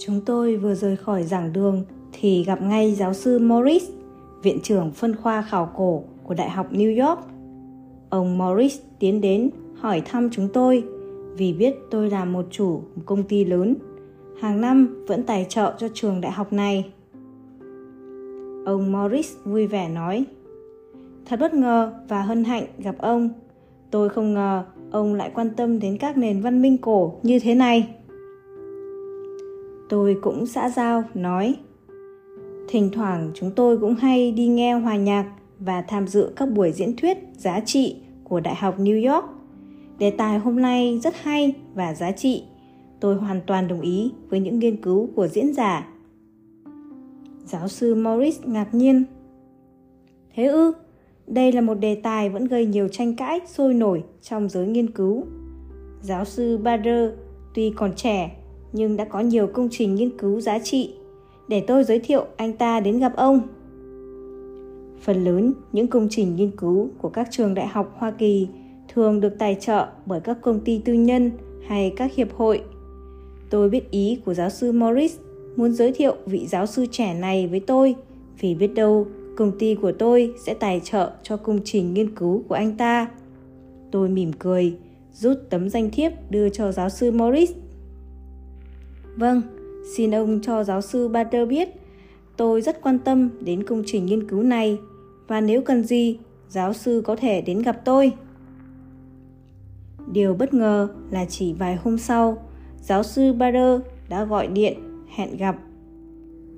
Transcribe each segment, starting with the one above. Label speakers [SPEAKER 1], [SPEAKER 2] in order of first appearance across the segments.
[SPEAKER 1] Chúng tôi vừa rời khỏi giảng đường thì gặp ngay giáo sư Morris, viện trưởng phân khoa khảo cổ của Đại học New York. Ông Morris tiến đến hỏi thăm chúng tôi vì biết tôi là một chủ một công ty lớn, hàng năm vẫn tài trợ cho trường đại học này. Ông Morris vui vẻ nói, Thật bất ngờ và hân hạnh gặp ông. Tôi không ngờ ông lại quan tâm đến các nền văn minh cổ như thế này. Tôi cũng xã giao nói, Thỉnh thoảng chúng tôi cũng hay đi nghe hòa nhạc và tham dự các buổi diễn thuyết giá trị của Đại học New York. Đề tài hôm nay rất hay và giá trị. Tôi hoàn toàn đồng ý với những nghiên cứu của diễn giả. Giáo sư Morris ngạc nhiên. Thế ư? Đây là một đề tài vẫn gây nhiều tranh cãi sôi nổi trong giới nghiên cứu. Giáo sư Bader tuy còn trẻ nhưng đã có nhiều công trình nghiên cứu giá trị. Để tôi giới thiệu anh ta đến gặp ông. Phần lớn những công trình nghiên cứu của các trường đại học Hoa Kỳ thường được tài trợ bởi các công ty tư nhân hay các hiệp hội. Tôi biết ý của giáo sư Morris muốn giới thiệu vị giáo sư trẻ này với tôi vì biết đâu công ty của tôi sẽ tài trợ cho công trình nghiên cứu của anh ta. Tôi mỉm cười, rút tấm danh thiếp đưa cho giáo sư Morris. Vâng, xin ông cho giáo sư bader biết tôi rất quan tâm đến công trình nghiên cứu này và nếu cần gì, giáo sư có thể đến gặp tôi. Điều bất ngờ là chỉ vài hôm sau, giáo sư Bader đã gọi điện hẹn gặp.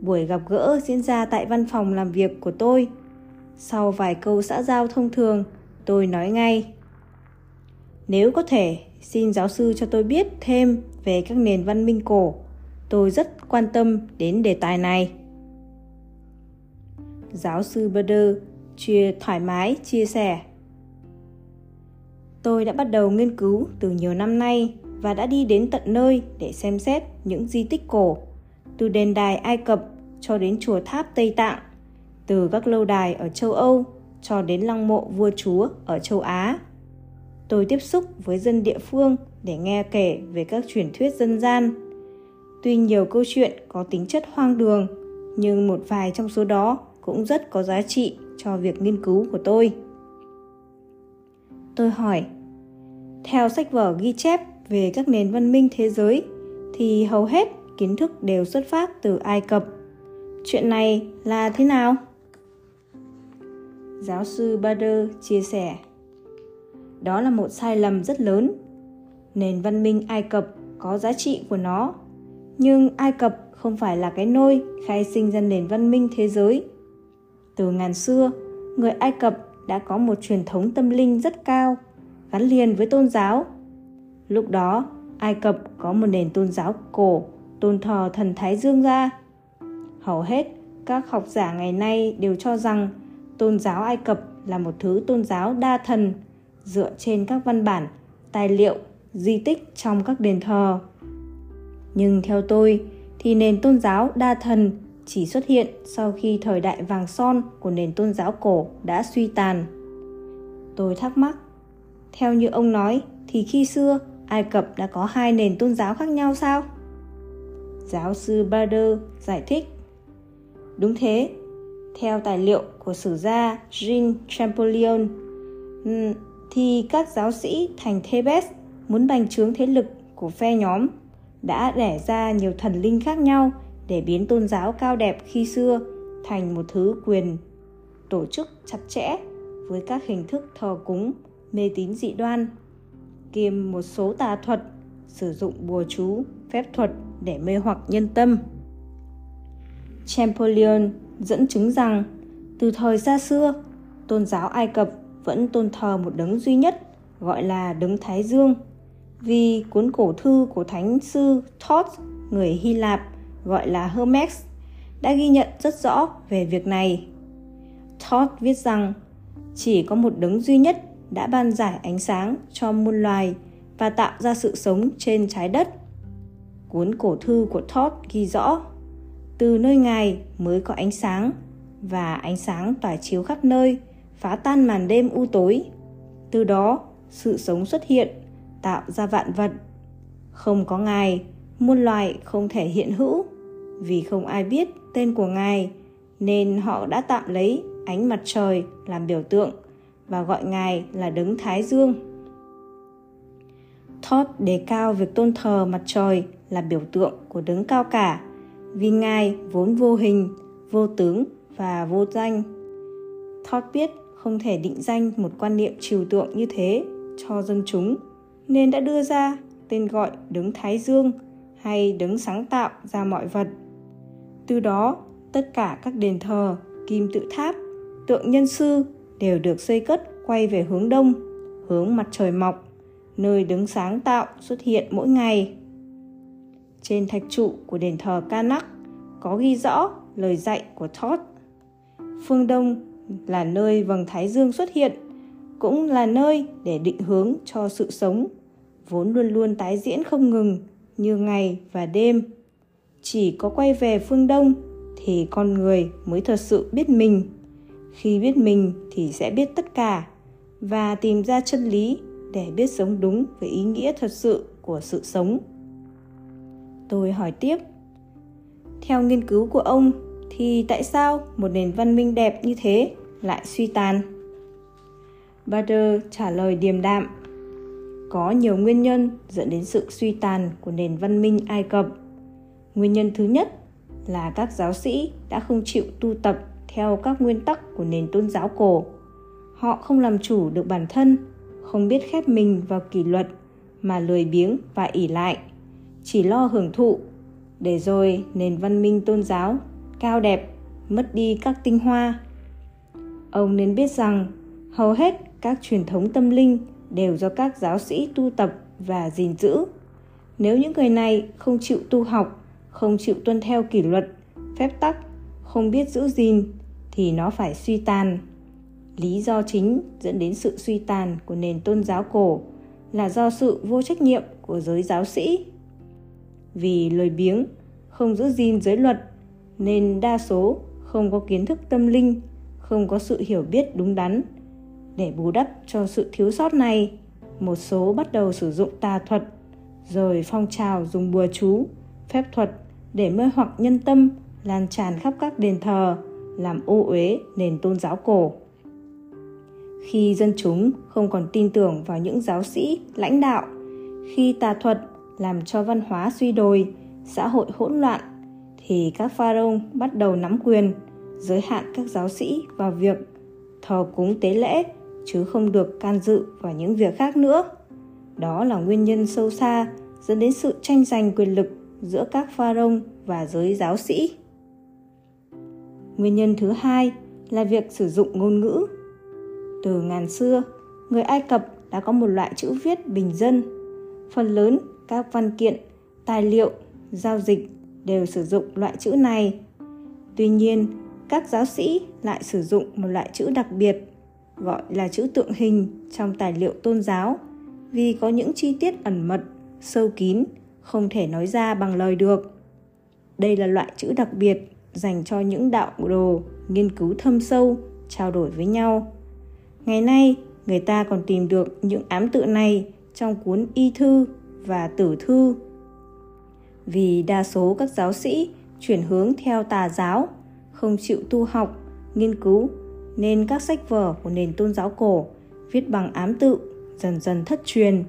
[SPEAKER 1] Buổi gặp gỡ diễn ra tại văn phòng làm việc của tôi. Sau vài câu xã giao thông thường, tôi nói ngay. Nếu có thể, xin giáo sư cho tôi biết thêm về các nền văn minh cổ. Tôi rất quan tâm đến đề tài này. Giáo sư Bader chia thoải mái chia sẻ. Tôi đã bắt đầu nghiên cứu từ nhiều năm nay và đã đi đến tận nơi để xem xét những di tích cổ, từ đền đài Ai Cập cho đến chùa tháp Tây Tạng, từ các lâu đài ở châu Âu cho đến lăng mộ vua chúa ở châu Á. Tôi tiếp xúc với dân địa phương để nghe kể về các truyền thuyết dân gian. Tuy nhiều câu chuyện có tính chất hoang đường, nhưng một vài trong số đó cũng rất có giá trị cho việc nghiên cứu của tôi. Tôi hỏi, theo sách vở ghi chép về các nền văn minh thế giới thì hầu hết kiến thức đều xuất phát từ Ai Cập. Chuyện này là thế nào? Giáo sư Bader chia sẻ, đó là một sai lầm rất lớn. Nền văn minh Ai Cập có giá trị của nó, nhưng Ai Cập không phải là cái nôi khai sinh ra nền văn minh thế giới. Từ ngàn xưa, người Ai Cập đã có một truyền thống tâm linh rất cao, gắn liền với tôn giáo. Lúc đó, Ai Cập có một nền tôn giáo cổ, tôn thờ thần Thái Dương ra. Hầu hết các học giả ngày nay đều cho rằng tôn giáo Ai Cập là một thứ tôn giáo đa thần dựa trên các văn bản, tài liệu, di tích trong các đền thờ. Nhưng theo tôi thì nền tôn giáo đa thần chỉ xuất hiện sau khi thời đại vàng son của nền tôn giáo cổ đã suy tàn. Tôi thắc mắc, theo như ông nói thì khi xưa Ai Cập đã có hai nền tôn giáo khác nhau sao? Giáo sư Bader giải thích. Đúng thế, theo tài liệu của sử gia Jean Champollion, thì các giáo sĩ thành Thebes muốn bành trướng thế lực của phe nhóm đã đẻ ra nhiều thần linh khác nhau để biến tôn giáo cao đẹp khi xưa thành một thứ quyền tổ chức chặt chẽ với các hình thức thờ cúng, mê tín dị đoan, kiêm một số tà thuật, sử dụng bùa chú, phép thuật để mê hoặc nhân tâm. Champollion dẫn chứng rằng từ thời xa xưa, tôn giáo Ai Cập vẫn tôn thờ một đấng duy nhất gọi là đấng Thái Dương vì cuốn cổ thư của thánh sư Thoth người Hy Lạp gọi là Hermes đã ghi nhận rất rõ về việc này. Thoth viết rằng chỉ có một đấng duy nhất đã ban giải ánh sáng cho muôn loài và tạo ra sự sống trên trái đất. Cuốn cổ thư của Thoth ghi rõ từ nơi Ngài mới có ánh sáng và ánh sáng tỏa chiếu khắp nơi, phá tan màn đêm u tối. Từ đó, sự sống xuất hiện, tạo ra vạn vật. Không có Ngài, muôn loài không thể hiện hữu. Vì không ai biết tên của ngài nên họ đã tạm lấy ánh mặt trời làm biểu tượng và gọi ngài là đấng thái dương. Thoth đề cao việc tôn thờ mặt trời là biểu tượng của đấng cao cả vì ngài vốn vô hình vô tướng và vô danh. Thoth biết không thể định danh một quan niệm trừu tượng như thế cho dân chúng nên đã đưa ra tên gọi đứng Thái Dương hay đứng sáng tạo ra mọi vật. Từ đó, tất cả các đền thờ, kim tự tháp, tượng nhân sư đều được xây cất quay về hướng đông, hướng mặt trời mọc, nơi đứng sáng tạo xuất hiện mỗi ngày. Trên thạch trụ của đền thờ Kanak có ghi rõ lời dạy của Thoth. Phương Đông là nơi vầng Thái Dương xuất hiện, cũng là nơi để định hướng cho sự sống vốn luôn luôn tái diễn không ngừng, như ngày và đêm. Chỉ có quay về phương đông thì con người mới thật sự biết mình. Khi biết mình thì sẽ biết tất cả và tìm ra chân lý để biết sống đúng với ý nghĩa thật sự của sự sống. Tôi hỏi tiếp, theo nghiên cứu của ông thì tại sao một nền văn minh đẹp như thế lại suy tàn? Bader trả lời điềm đạm có nhiều nguyên nhân dẫn đến sự suy tàn của nền văn minh Ai Cập. Nguyên nhân thứ nhất là các giáo sĩ đã không chịu tu tập theo các nguyên tắc của nền tôn giáo cổ. Họ không làm chủ được bản thân, không biết khép mình vào kỷ luật mà lười biếng và ỷ lại, chỉ lo hưởng thụ, để rồi nền văn minh tôn giáo cao đẹp mất đi các tinh hoa. Ông nên biết rằng hầu hết các truyền thống tâm linh đều do các giáo sĩ tu tập và gìn giữ. Nếu những người này không chịu tu học, không chịu tuân theo kỷ luật, phép tắc, không biết giữ gìn thì nó phải suy tàn. Lý do chính dẫn đến sự suy tàn của nền tôn giáo cổ là do sự vô trách nhiệm của giới giáo sĩ. Vì lời biếng, không giữ gìn giới luật nên đa số không có kiến thức tâm linh, không có sự hiểu biết đúng đắn để bù đắp cho sự thiếu sót này, một số bắt đầu sử dụng tà thuật, rồi phong trào dùng bùa chú, phép thuật để mê hoặc nhân tâm lan tràn khắp các đền thờ, làm ô uế nền tôn giáo cổ. Khi dân chúng không còn tin tưởng vào những giáo sĩ, lãnh đạo, khi tà thuật làm cho văn hóa suy đồi, xã hội hỗn loạn, thì các pharaoh bắt đầu nắm quyền, giới hạn các giáo sĩ vào việc thờ cúng tế lễ chứ không được can dự vào những việc khác nữa. Đó là nguyên nhân sâu xa dẫn đến sự tranh giành quyền lực giữa các pharaoh và giới giáo sĩ. Nguyên nhân thứ hai là việc sử dụng ngôn ngữ. Từ ngàn xưa, người Ai Cập đã có một loại chữ viết bình dân. Phần lớn các văn kiện, tài liệu, giao dịch đều sử dụng loại chữ này. Tuy nhiên, các giáo sĩ lại sử dụng một loại chữ đặc biệt gọi là chữ tượng hình trong tài liệu tôn giáo vì có những chi tiết ẩn mật, sâu kín, không thể nói ra bằng lời được. Đây là loại chữ đặc biệt dành cho những đạo đồ nghiên cứu thâm sâu, trao đổi với nhau. Ngày nay, người ta còn tìm được những ám tự này trong cuốn y thư và tử thư. Vì đa số các giáo sĩ chuyển hướng theo tà giáo, không chịu tu học, nghiên cứu nên các sách vở của nền tôn giáo cổ viết bằng ám tự dần dần thất truyền.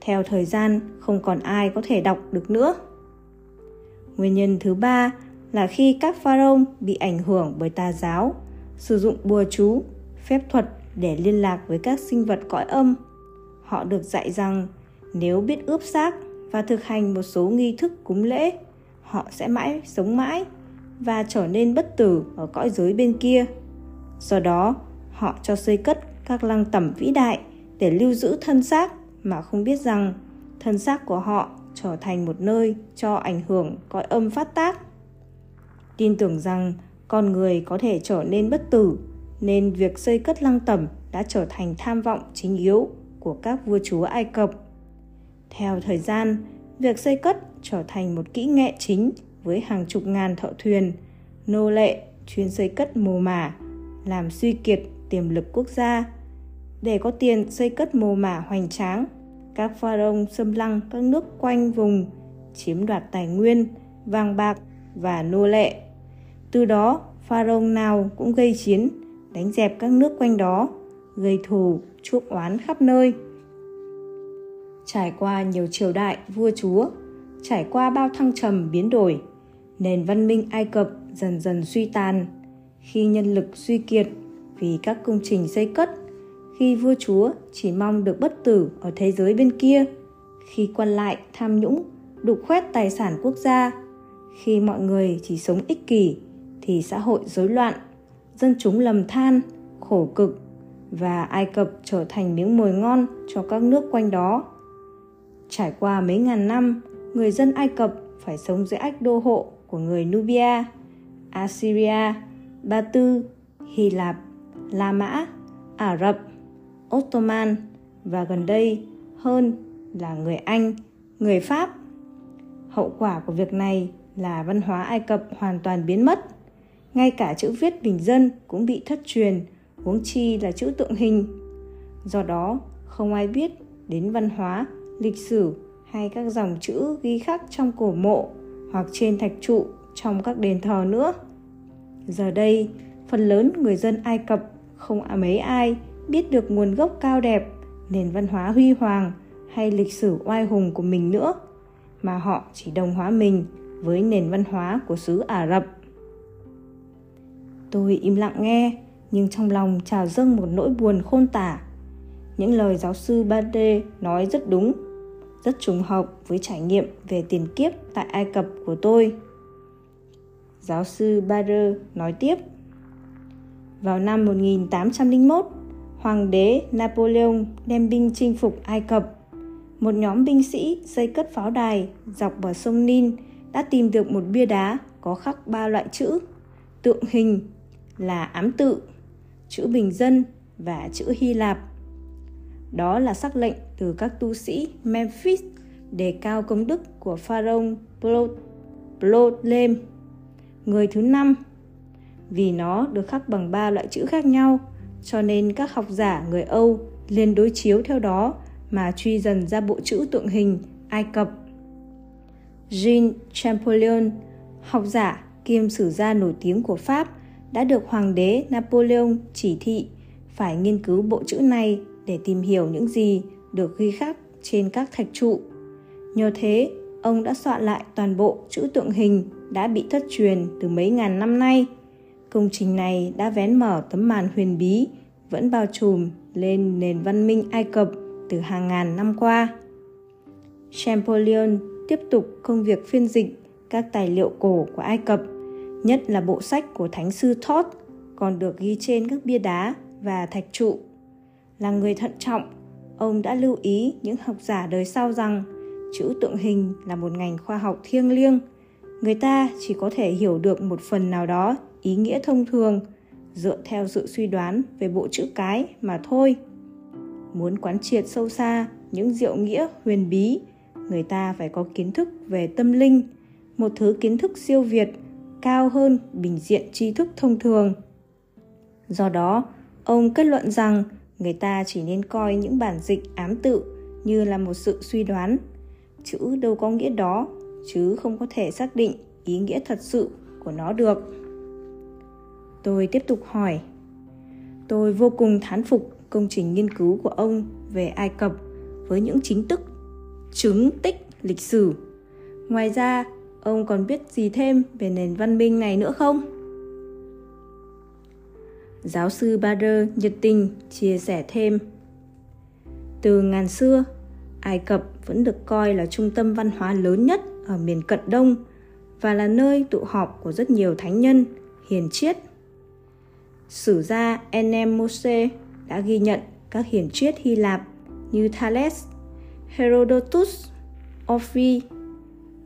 [SPEAKER 1] Theo thời gian không còn ai có thể đọc được nữa. Nguyên nhân thứ ba là khi các pharaoh bị ảnh hưởng bởi tà giáo, sử dụng bùa chú, phép thuật để liên lạc với các sinh vật cõi âm. Họ được dạy rằng nếu biết ướp xác và thực hành một số nghi thức cúng lễ, họ sẽ mãi sống mãi và trở nên bất tử ở cõi giới bên kia. Do đó, họ cho xây cất các lăng tẩm vĩ đại để lưu giữ thân xác mà không biết rằng thân xác của họ trở thành một nơi cho ảnh hưởng cõi âm phát tác. Tin tưởng rằng con người có thể trở nên bất tử nên việc xây cất lăng tẩm đã trở thành tham vọng chính yếu của các vua chúa Ai Cập. Theo thời gian, việc xây cất trở thành một kỹ nghệ chính với hàng chục ngàn thợ thuyền, nô lệ chuyên xây cất mồ mả làm suy kiệt tiềm lực quốc gia. Để có tiền xây cất mồ mả hoành tráng, các pharaoh xâm lăng các nước quanh vùng, chiếm đoạt tài nguyên, vàng bạc, và nô lệ. Từ đó, pharaoh nào cũng gây chiến, đánh dẹp các nước quanh đó, gây thù, chuốc oán khắp nơi. Trải qua nhiều triều đại vua chúa, trải qua bao thăng trầm biến đổi, nền văn minh Ai Cập dần dần suy tàn. Khi nhân lực suy kiệt vì các công trình xây cất, khi vua chúa chỉ mong được bất tử ở thế giới bên kia, khi quan lại tham nhũng, đục khoét tài sản quốc gia, khi mọi người chỉ sống ích kỷ thì xã hội rối loạn, dân chúng lầm than, khổ cực và Ai Cập trở thành miếng mồi ngon cho các nước quanh đó. Trải qua mấy ngàn năm, người dân Ai Cập phải sống dưới ách đô hộ của người Nubia, Assyria, Ba Tư, Hy Lạp, La Mã, Ả Rập, Ottoman và gần đây hơn là người Anh, người Pháp. Hậu quả của việc này là văn hóa Ai Cập hoàn toàn biến mất. Ngay cả chữ viết bình dân cũng bị thất truyền, huống chi là chữ tượng hình. Do đó, không ai biết đến văn hóa, lịch sử hay các dòng chữ ghi khắc trong cổ mộ hoặc trên thạch trụ trong các đền thờ nữa. Giờ đây, phần lớn người dân Ai Cập không mấy ai biết được nguồn gốc cao đẹp, nền văn hóa huy hoàng hay lịch sử oai hùng của mình nữa, mà họ chỉ đồng hóa mình với nền văn hóa của xứ Ả Rập. Tôi im lặng nghe, nhưng trong lòng trào dâng một nỗi buồn khôn tả. Những lời giáo sư Bade nói rất đúng, rất trùng hợp với trải nghiệm về tiền kiếp tại Ai Cập của tôi. Giáo sư Barer nói tiếp. Vào năm 1801, Hoàng đế Napoleon đem binh chinh phục Ai Cập. Một nhóm binh sĩ xây cất pháo đài dọc bờ sông Nin đã tìm được một bia đá có khắc ba loại chữ tượng hình là ám tự, chữ bình dân và chữ Hy Lạp. Đó là sắc lệnh từ các tu sĩ Memphis đề cao công đức của pharaoh Ptolemy, người thứ năm. Vì nó được khắc bằng ba loại chữ khác nhau, cho nên các học giả người Âu liền đối chiếu theo đó mà truy dần ra bộ chữ tượng hình Ai Cập Jean Champollion, học giả kiêm sử gia nổi tiếng của Pháp, đã được Hoàng đế Napoleon chỉ thị phải nghiên cứu bộ chữ này để tìm hiểu những gì được ghi khắc trên các thạch trụ. Nhờ thế, ông đã soạn lại toàn bộ chữ tượng hình đã bị thất truyền từ mấy ngàn năm nay. Công trình này đã vén mở tấm màn huyền bí vẫn bao trùm lên nền văn minh Ai Cập từ hàng ngàn năm qua. Champollion tiếp tục công việc phiên dịch các tài liệu cổ của Ai Cập, nhất là bộ sách của Thánh sư Thoth còn được ghi trên các bia đá và thạch trụ. Là người thận trọng, ông đã lưu ý những học giả đời sau rằng chữ tượng hình là một ngành khoa học thiêng liêng. Người ta chỉ có thể hiểu được một phần nào đó ý nghĩa thông thường, dựa theo sự suy đoán về bộ chữ cái mà thôi. Muốn quán triệt sâu xa những diệu nghĩa huyền bí, người ta phải có kiến thức về tâm linh, một thứ kiến thức siêu việt, cao hơn bình diện tri thức thông thường do đó, ông kết luận rằng người ta chỉ nên coi những bản dịch ám tự như là một sự suy đoán chữ đâu có nghĩa đó chứ không có thể xác định ý nghĩa thật sự của nó được tôi tiếp tục hỏi tôi vô cùng thán phục công trình nghiên cứu của ông về ai cập với những chính thức chứng tích lịch sử. Ngoài ra, ông còn biết gì thêm về nền văn minh này nữa không? Giáo sư Bader nhiệt tình chia sẻ thêm. Từ ngàn xưa, Ai Cập vẫn được coi là trung tâm văn hóa lớn nhất ở miền Cận Đông và là nơi tụ họp của rất nhiều thánh nhân, hiền triết. Sử gia Enem Mose đã ghi nhận các hiền triết Hy Lạp như Thales, Herodotus, Ophi,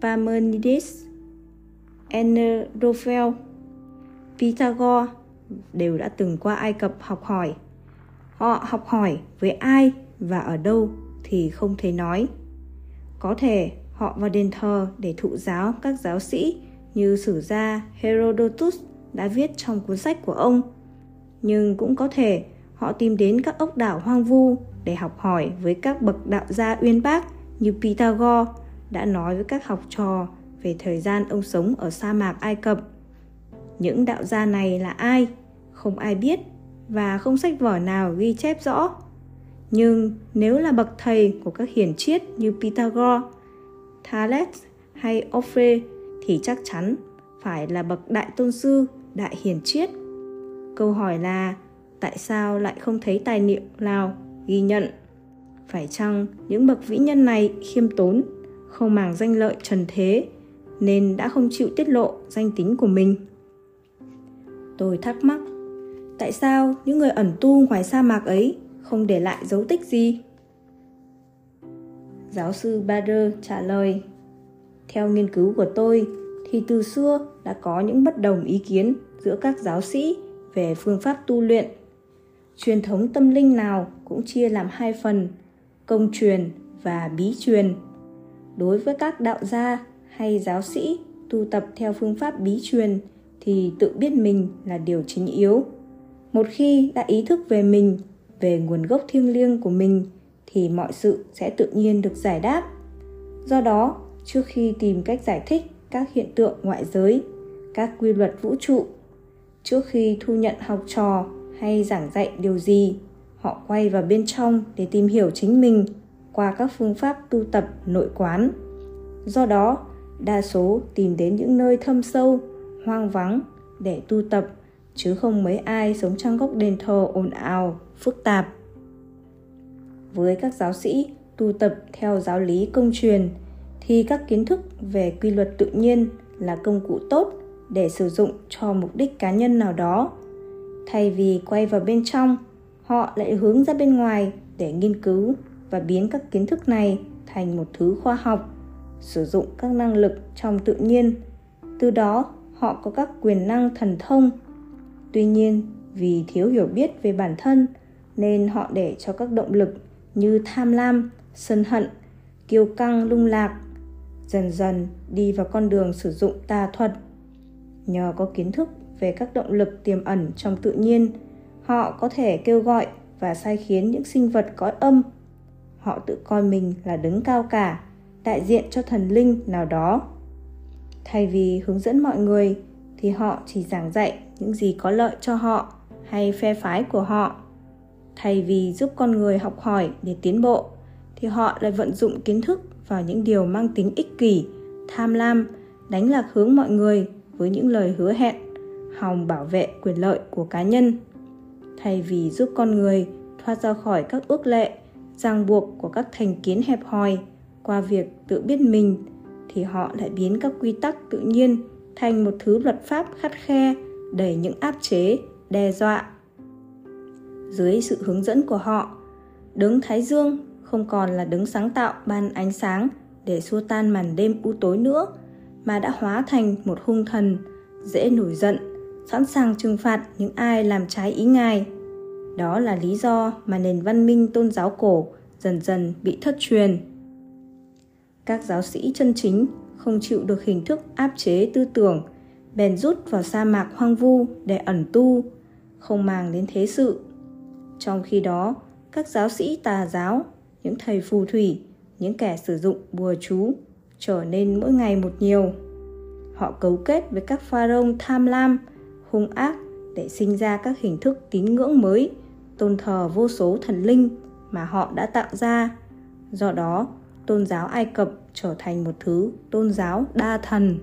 [SPEAKER 1] Parmenides, Enerophel, Pythagore đều đã từng qua Ai Cập học hỏi. Họ học hỏi với ai và ở đâu thì không thể nói. Có thể họ vào đền thờ để thụ giáo các giáo sĩ như sử gia Herodotus đã viết trong cuốn sách của ông. Nhưng cũng có thể họ tìm đến các ốc đảo hoang vu để học hỏi với các bậc đạo gia uyên bác như Pythagore đã nói với các học trò về thời gian ông sống ở sa mạc Ai Cập. Những đạo gia này là ai? Không ai biết và không sách vở nào ghi chép rõ. Nhưng nếu là bậc thầy của các hiển triết như Pythagore, Thales hay Ophre thì chắc chắn phải là bậc đại tôn sư, đại hiền triết. Câu hỏi là tại sao lại không thấy tài liệu nào ghi nhận? Phải chăng những bậc vĩ nhân này khiêm tốn, không màng danh lợi trần thế nên đã không chịu tiết lộ danh tính của mình? Tôi thắc mắc, tại sao những người ẩn tu ngoài sa mạc ấy không để lại dấu tích gì? Giáo sư Bader trả lời, theo nghiên cứu của tôi thì từ xưa đã có những bất đồng ý kiến giữa các giáo sĩ về phương pháp tu luyện. Truyền thống tâm linh nào cũng chia làm hai phần, công truyền và bí truyền. Đối với các đạo gia hay giáo sĩ tu tập theo phương pháp bí truyền thì tự biết mình là điều chính yếu. Một khi đã ý thức về mình, về nguồn gốc thiêng liêng của mình thì mọi sự sẽ tự nhiên được giải đáp. Do đó, trước khi tìm cách giải thích các hiện tượng ngoại giới, các quy luật vũ trụ, trước khi thu nhận học trò hay giảng dạy điều gì, họ quay vào bên trong để tìm hiểu chính mình qua các phương pháp tu tập nội quán. Do đó, đa số tìm đến những nơi thâm sâu, hoang vắng để tu tập, chứ không mấy ai sống trong góc đền thờ ồn ào, phức tạp. Với các giáo sĩ tu tập theo giáo lý công truyền thì các kiến thức về quy luật tự nhiên là công cụ tốt để sử dụng cho mục đích cá nhân nào đó. Thay vì quay vào bên trong, họ lại hướng ra bên ngoài để nghiên cứu và biến các kiến thức này thành một thứ khoa học, sử dụng các năng lực trong tự nhiên. Từ đó, họ có các quyền năng thần thông. Tuy nhiên, vì thiếu hiểu biết về bản thân, nên họ để cho các động lực như tham lam, sân hận, kiêu căng, lung lạc, dần dần đi vào con đường sử dụng tà thuật. Nhờ có kiến thức về các động lực tiềm ẩn trong tự nhiên, họ có thể kêu gọi và sai khiến những sinh vật có âm. Họ tự coi mình là đứng cao cả, đại diện cho thần linh nào đó. Thay vì hướng dẫn mọi người, thì họ chỉ giảng dạy những gì có lợi cho họ hay phe phái của họ thay vì giúp con người học hỏi để tiến bộ, thì họ lại vận dụng kiến thức vào những điều mang tính ích kỷ, tham lam, đánh lạc hướng mọi người với những lời hứa hẹn, hòng bảo vệ quyền lợi của cá nhân. Thay vì giúp con người thoát ra khỏi các ước lệ, ràng buộc của các thành kiến hẹp hòi qua việc tự biết mình, thì họ lại biến các quy tắc tự nhiên thành một thứ luật pháp khắt khe, đầy những áp chế, đe dọa dưới sự hướng dẫn của họ. Đứng thái dương không còn là đứng sáng tạo ban ánh sáng để xua tan màn đêm u tối nữa, mà đã hóa thành một hung thần, dễ nổi giận, sẵn sàng trừng phạt những ai làm trái ý ngài. Đó là lý do mà nền văn minh tôn giáo cổ dần dần bị thất truyền. Các giáo sĩ chân chính không chịu được hình thức áp chế tư tưởng, bèn rút vào sa mạc hoang vu để ẩn tu, không màng đến thế sự trong khi đó, các giáo sĩ tà giáo, những thầy phù thủy, những kẻ sử dụng bùa chú trở nên mỗi ngày một nhiều. Họ cấu kết với các pharaoh tham lam, hung ác để sinh ra các hình thức tín ngưỡng mới, tôn thờ vô số thần linh mà họ đã tạo ra. Do đó, tôn giáo ai cập trở thành một thứ tôn giáo đa thần.